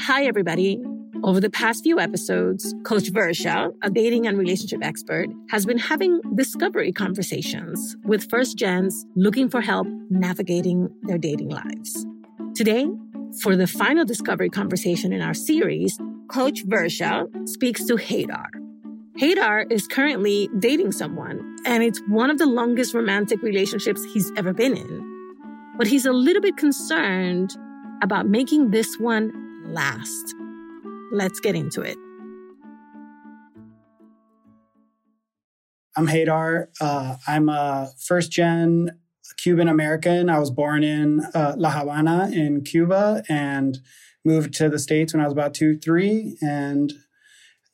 Hi, everybody. Over the past few episodes, Coach Versha, a dating and relationship expert, has been having discovery conversations with first gens looking for help navigating their dating lives. Today, for the final discovery conversation in our series, Coach Versha speaks to Hadar. Hadar is currently dating someone, and it's one of the longest romantic relationships he's ever been in. But he's a little bit concerned about making this one last. Let's get into it. I'm Hadar. Uh, I'm a first gen Cuban American. I was born in uh, La Habana in Cuba and moved to the States when I was about two, three. And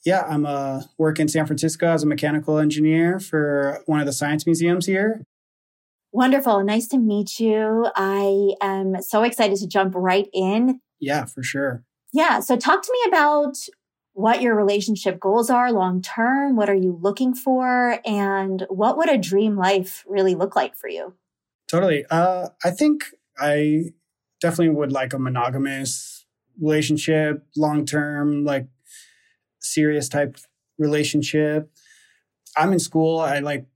yeah, I'm a work in San Francisco as a mechanical engineer for one of the science museums here. Wonderful. Nice to meet you. I am so excited to jump right in. Yeah, for sure. Yeah. So talk to me about what your relationship goals are long term. What are you looking for? And what would a dream life really look like for you? Totally. Uh, I think I definitely would like a monogamous relationship, long term, like serious type relationship. I'm in school. I like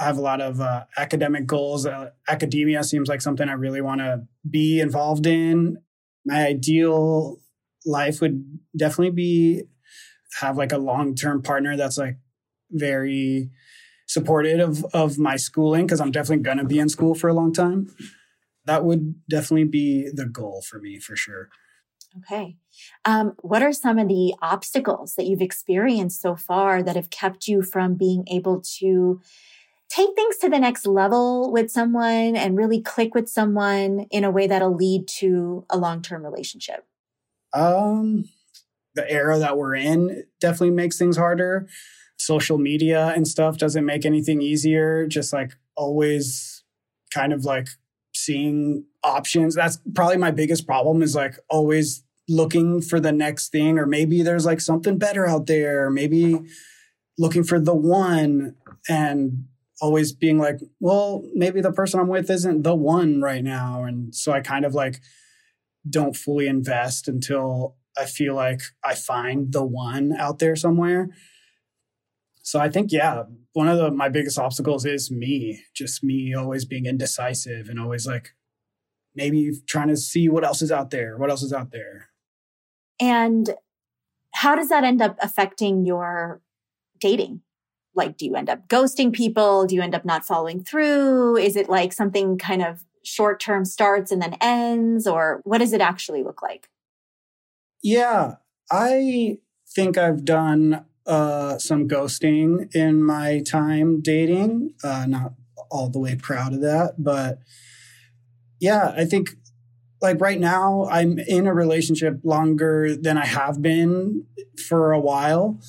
I have a lot of uh, academic goals. Uh, academia seems like something I really want to be involved in. My ideal life would definitely be have like a long term partner that's like very supportive of, of my schooling because I'm definitely going to be in school for a long time. That would definitely be the goal for me for sure. Okay. Um, what are some of the obstacles that you've experienced so far that have kept you from being able to take things to the next level with someone and really click with someone in a way that'll lead to a long term relationship? Um, the era that we're in definitely makes things harder. Social media and stuff doesn't make anything easier. Just like always kind of like seeing options. That's probably my biggest problem is like always looking for the next thing, or maybe there's like something better out there, maybe looking for the one and always being like, well, maybe the person I'm with isn't the one right now. And so I kind of like don't fully invest until I feel like I find the one out there somewhere. So I think, yeah, one of the, my biggest obstacles is me, just me always being indecisive and always like maybe trying to see what else is out there, what else is out there. And how does that end up affecting your dating? Like, do you end up ghosting people? Do you end up not following through? Is it like something kind of short term starts and then ends? Or what does it actually look like? Yeah, I think I've done uh, some ghosting in my time dating. Uh, not all the way proud of that, but yeah, I think like right now I'm in a relationship longer than I have been for a while.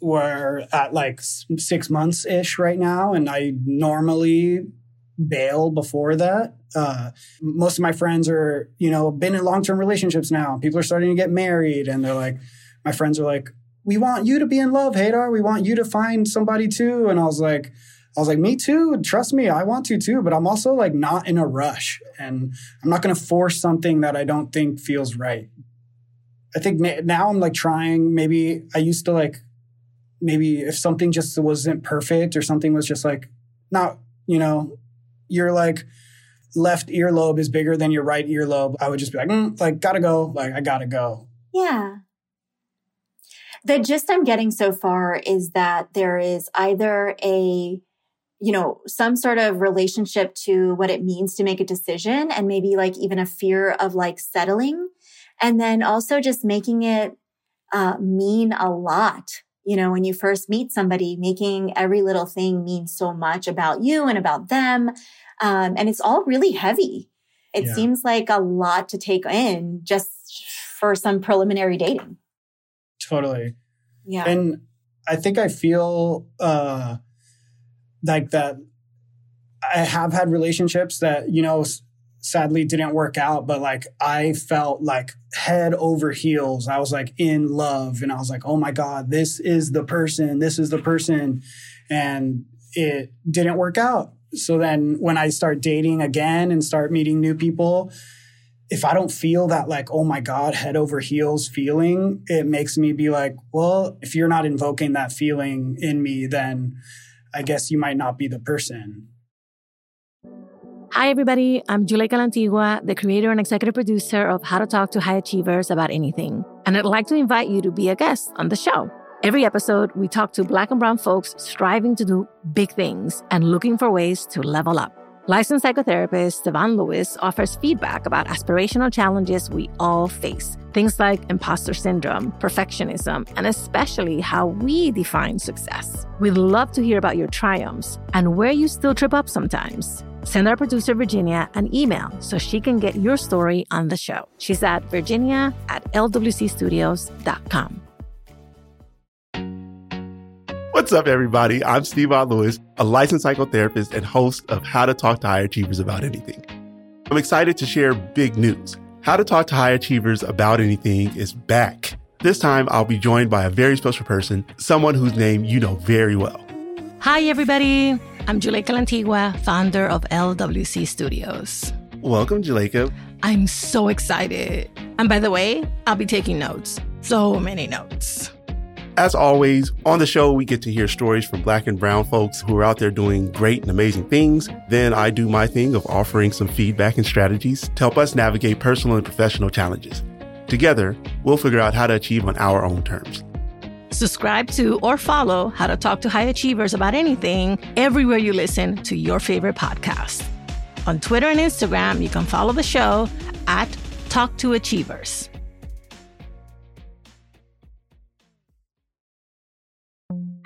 We're at like six months ish right now, and I normally bail before that. Uh, most of my friends are, you know, been in long term relationships now. People are starting to get married, and they're like, my friends are like, we want you to be in love, Hadar. We want you to find somebody too. And I was like, I was like, me too. Trust me, I want to too. But I'm also like not in a rush, and I'm not going to force something that I don't think feels right. I think now I'm like trying. Maybe I used to like, maybe if something just wasn't perfect or something was just like not, you know, your like left earlobe is bigger than your right earlobe, I would just be like, mm, like gotta go, like I gotta go. Yeah. The gist I'm getting so far is that there is either a you know, some sort of relationship to what it means to make a decision and maybe like even a fear of like settling. And then also just making it uh, mean a lot you know, when you first meet somebody, making every little thing mean so much about you and about them. Um, and it's all really heavy. It yeah. seems like a lot to take in just for some preliminary dating. Totally. Yeah. And I think I feel uh, like that I have had relationships that, you know, sadly didn't work out, but like I felt like head over heels. I was like in love and I was like, oh my God, this is the person. This is the person. And it didn't work out. So then when I start dating again and start meeting new people, if I don't feel that like, oh my God, head over heels feeling, it makes me be like, well, if you're not invoking that feeling in me, then I guess you might not be the person. Hi, everybody. I'm Juleyka Lantigua, the creator and executive producer of How to Talk to High Achievers About Anything. And I'd like to invite you to be a guest on the show. Every episode, we talk to Black and Brown folks striving to do big things and looking for ways to level up. Licensed psychotherapist Devon Lewis offers feedback about aspirational challenges we all face. Things like imposter syndrome, perfectionism, and especially how we define success. We'd love to hear about your triumphs and where you still trip up sometimes. Send our producer Virginia an email so she can get your story on the show. She's at virginia at lwcstudios.com. What's up, everybody? I'm Steve Lewis, a licensed psychotherapist and host of How to Talk to High Achievers About Anything. I'm excited to share big news. How to Talk to High Achievers About Anything is back. This time, I'll be joined by a very special person, someone whose name you know very well. Hi, everybody. I'm Juleyka Lantigua, founder of LWC Studios. Welcome, Juleyka. I'm so excited. And by the way, I'll be taking notes. So many notes. As always, on the show, we get to hear stories from black and brown folks who are out there doing great and amazing things. Then I do my thing of offering some feedback and strategies to help us navigate personal and professional challenges. Together, we'll figure out how to achieve on our own terms. Subscribe to or follow How to Talk to High Achievers about anything everywhere you listen to your favorite podcast. On Twitter and Instagram, you can follow the show at Talk to Achievers.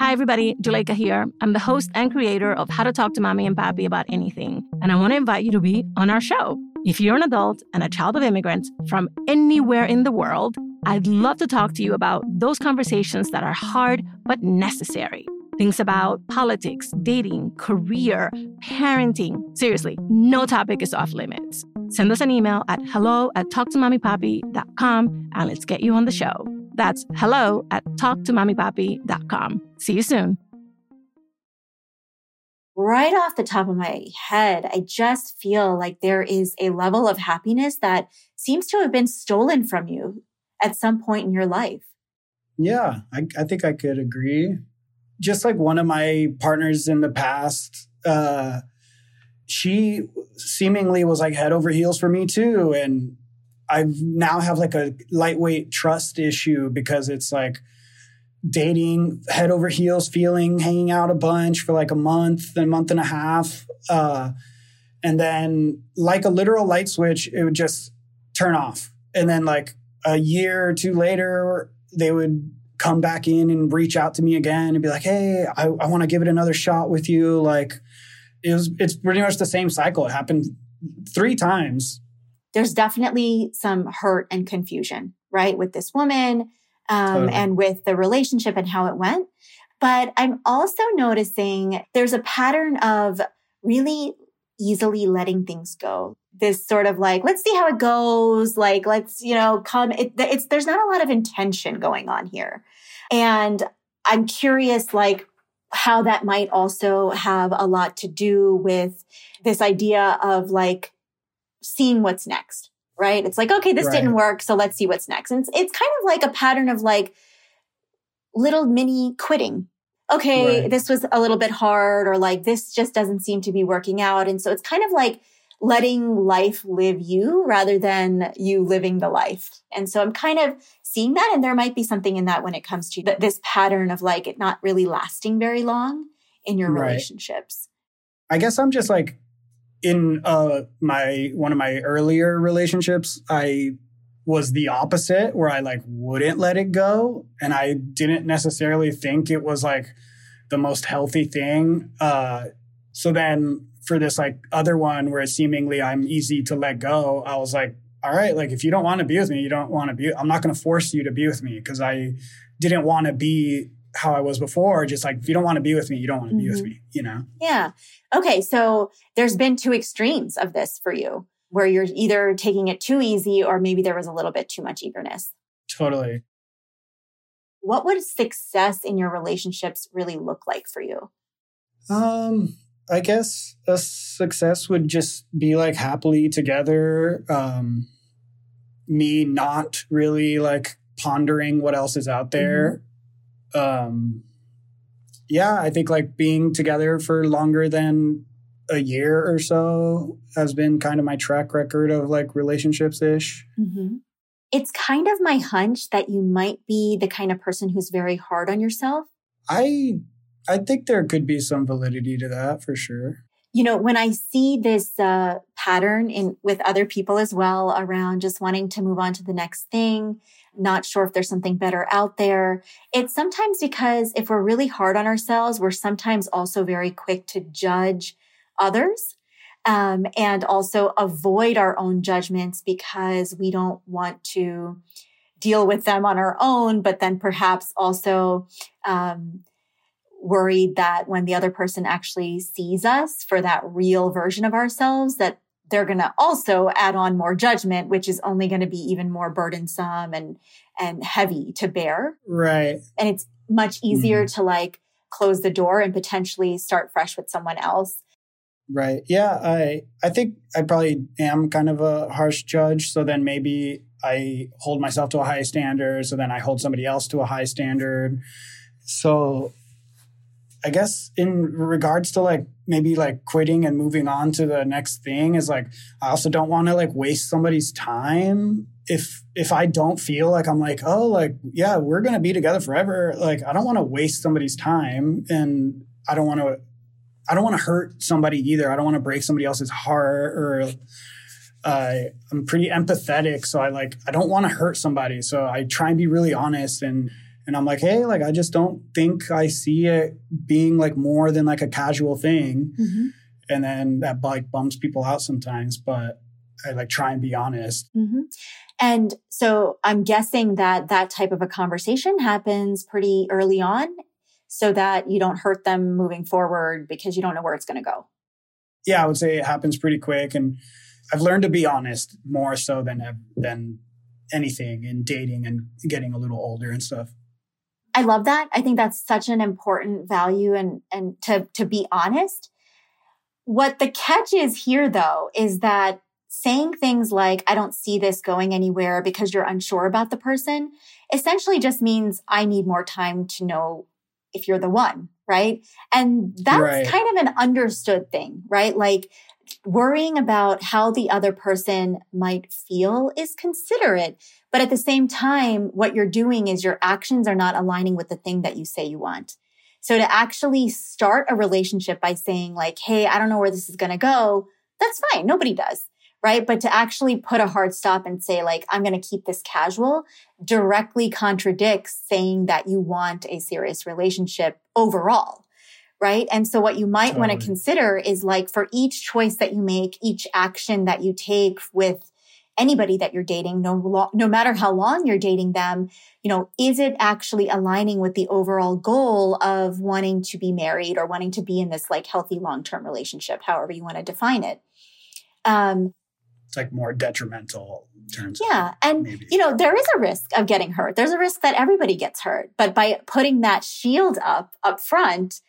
Hi, everybody. Juleyka here. I'm the host and creator of How to Talk to Mommy and Papi About Anything, and I want to invite you to be on our show. If you're an adult and a child of immigrants from anywhere in the world, I'd love to talk to you about those conversations that are hard but necessary. Things about politics, dating, career, parenting. Seriously, no topic is off limits. Send us an email at hello at talktomommypapi.com and let's get you on the show. That's hello at talktomommypapi.com. See you soon. Right off the top of my head, I just feel like there is a level of happiness that seems to have been stolen from you at some point in your life. Yeah, I, I think I could agree. Just like one of my partners in the past, uh, she seemingly was like head over heels for me too. And I now have like a lightweight trust issue because it's like dating head over heels feeling, hanging out a bunch for like a month, a month and a half. Uh, and then like a literal light switch, it would just turn off. And then like a year or two later, they would come back in and reach out to me again and be like, Hey, I, I want to give it another shot with you. Like it was, it's pretty much the same cycle. It happened three times there's definitely some hurt and confusion, right, with this woman um, totally. and with the relationship and how it went. But I'm also noticing there's a pattern of really easily letting things go. This sort of like, let's see how it goes. Like, let's, you know, come. It, it's, there's not a lot of intention going on here. And I'm curious, like, how that might also have a lot to do with this idea of like seeing what's next, right? It's like, okay, this right. didn't work. So let's see what's next. And it's, it's kind of like a pattern of like little mini quitting. Okay, right. this was a little bit hard or like this just doesn't seem to be working out. And so it's kind of like letting life live you rather than you living the life. And so I'm kind of seeing that. And there might be something in that when it comes to th- this pattern of like it not really lasting very long in your right. relationships. I guess I'm just like in uh, my one of my earlier relationships, I was the opposite where I like wouldn't let it go. And I didn't necessarily think it was like the most healthy thing. Uh, so then for this like other one where seemingly I'm easy to let go, I was like, all right, like if you don't want to be with me, you don't want to be, I'm not going to force you to be with me because I didn't want to be how I was before. Just like, if you don't want to be with me, you don't want to mm-hmm. be with mm-hmm. me, you know? Yeah. Okay. So there's been two extremes of this for you where you're either taking it too easy or maybe there was a little bit too much eagerness. Totally. What would success in your relationships really look like for you? Um, I guess a success would just be like happily together. Um, me not really like pondering what else is out there. Um, yeah, I think like being together for longer than a year or so has been kind of my track record of like relationships ish. Mm-hmm. It's kind of my hunch that you might be the kind of person who's very hard on yourself. I I think there could be some validity to that for sure. You know, when I see this uh, pattern in with other people as well around just wanting to move on to the next thing, not sure if there's something better out there, it's sometimes because if we're really hard on ourselves, we're sometimes also very quick to judge others um, and also avoid our own judgments because we don't want to deal with them on our own, but then perhaps also um, worried that when the other person actually sees us for that real version of ourselves, that they're going to also add on more judgment, which is only going to be even more burdensome and and heavy to bear. Right. And it's much easier mm-hmm. to like close the door and potentially start fresh with someone else Right. Yeah. I I think I probably am kind of a harsh judge. So then maybe I hold myself to a high standard. So then I hold somebody else to a high standard. So I guess in regards to like maybe like quitting and moving on to the next thing is like I also don't want to like waste somebody's time if if I don't feel like I'm like oh like yeah we're to be together forever like I don't want to waste somebody's time and I don't want to I don't want to hurt somebody either. I don't want to break somebody else's heart or uh, I'm pretty empathetic. So I like, I don't want to hurt somebody. So I try and be really honest and, and I'm like, hey, like, I just don't think I see it being like more than like a casual thing. Mm-hmm. And then that like bums people out sometimes, but I like try and be honest. Mm-hmm. And so I'm guessing that that type of a conversation happens pretty early on so that you don't hurt them moving forward because you don't know where it's going to go? Yeah, I would say it happens pretty quick. And I've learned to be honest more so than, than anything in dating and getting a little older and stuff. I love that. I think that's such an important value and, and to, to be honest. What the catch is here though, is that saying things like, I don't see this going anywhere because you're unsure about the person essentially just means I need more time to know if you're the one, right? And that's right. kind of an understood thing, right? Like worrying about how the other person might feel is considerate. But at the same time, what you're doing is your actions are not aligning with the thing that you say you want. So to actually start a relationship by saying like, Hey, I don't know where this is going to go. That's fine. Nobody does right? But to actually put a hard stop and say, like, I'm going to keep this casual directly contradicts saying that you want a serious relationship overall. Right. And so what you might totally. want to consider is like for each choice that you make, each action that you take with anybody that you're dating, no, lo- no matter how long you're dating them, you know, is it actually aligning with the overall goal of wanting to be married or wanting to be in this like healthy long-term relationship, however you want to define it? Um, it's like more detrimental turns yeah and maybe. you know there is a risk of getting hurt there's a risk that everybody gets hurt but by putting that shield up up front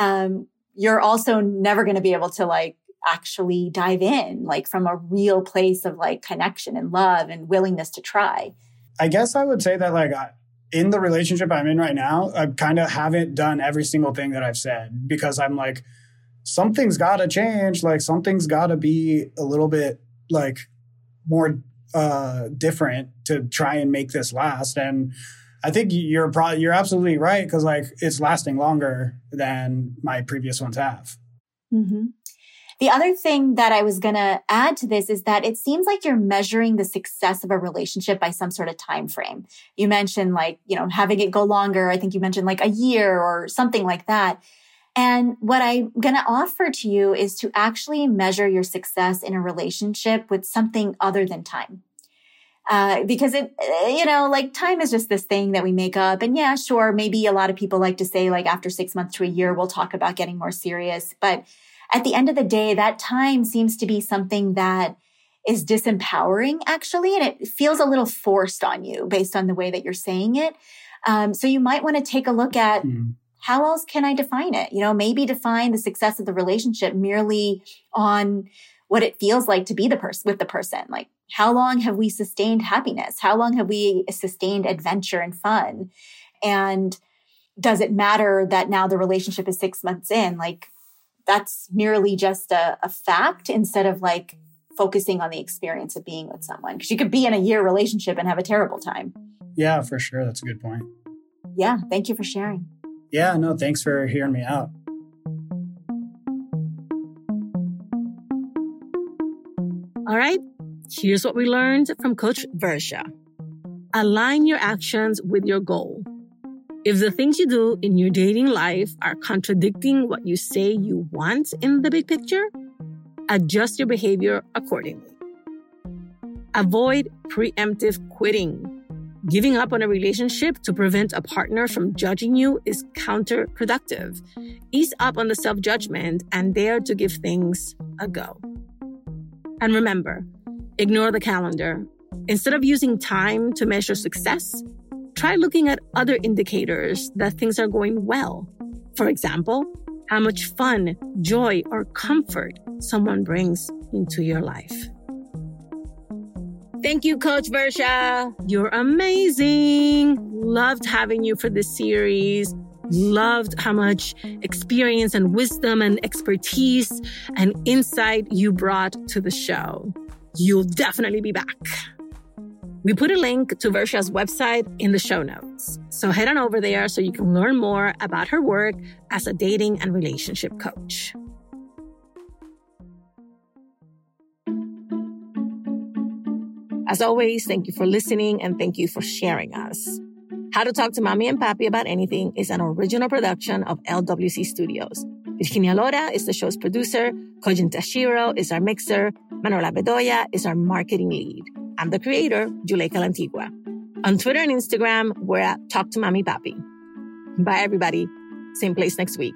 um, you're also never going to be able to like actually dive in like from a real place of like connection and love and willingness to try i guess i would say that like in the relationship i'm in right now i kind of haven't done every single thing that i've said because i'm like something's got to change like something's got to be a little bit like more uh, different to try and make this last. And I think you're probably you're absolutely right because like it's lasting longer than my previous ones have. Mm-hmm. The other thing that I was going to add to this is that it seems like you're measuring the success of a relationship by some sort of time frame. You mentioned like, you know, having it go longer. I think you mentioned like a year or something like that. And what I'm going to offer to you is to actually measure your success in a relationship with something other than time. Uh, because it, you know, like time is just this thing that we make up. And yeah, sure, maybe a lot of people like to say like after six months to a year, we'll talk about getting more serious. But at the end of the day, that time seems to be something that is disempowering actually. And it feels a little forced on you based on the way that you're saying it. Um, so you might want to take a look at mm how else can I define it? You know, maybe define the success of the relationship merely on what it feels like to be the person with the person. Like, how long have we sustained happiness? How long have we sustained adventure and fun? And does it matter that now the relationship is six months in? Like, that's merely just a, a fact instead of like focusing on the experience of being with someone. Because you could be in a year relationship and have a terrible time. Yeah, for sure. That's a good point. Yeah. Thank you for sharing. Yeah, no, thanks for hearing me out. All right, here's what we learned from Coach Versha align your actions with your goal. If the things you do in your dating life are contradicting what you say you want in the big picture, adjust your behavior accordingly. Avoid preemptive quitting. Giving up on a relationship to prevent a partner from judging you is counterproductive. Ease up on the self judgment and dare to give things a go. And remember, ignore the calendar. Instead of using time to measure success, try looking at other indicators that things are going well. For example, how much fun, joy, or comfort someone brings into your life. Thank you, Coach Versha. You're amazing. Loved having you for this series. Loved how much experience and wisdom and expertise and insight you brought to the show. You'll definitely be back. We put a link to Versha's website in the show notes. So head on over there so you can learn more about her work as a dating and relationship coach. As always, thank you for listening and thank you for sharing us. How to Talk to Mommy and Papi About Anything is an original production of LWC Studios. Virginia Lora is the show's producer. Kojin Tashiro is our mixer. Manuela Bedoya is our marketing lead. I'm the creator, Juleyka Lantigua. On Twitter and Instagram, we're at Talk to Mommy Papi. Bye, everybody. Same place next week.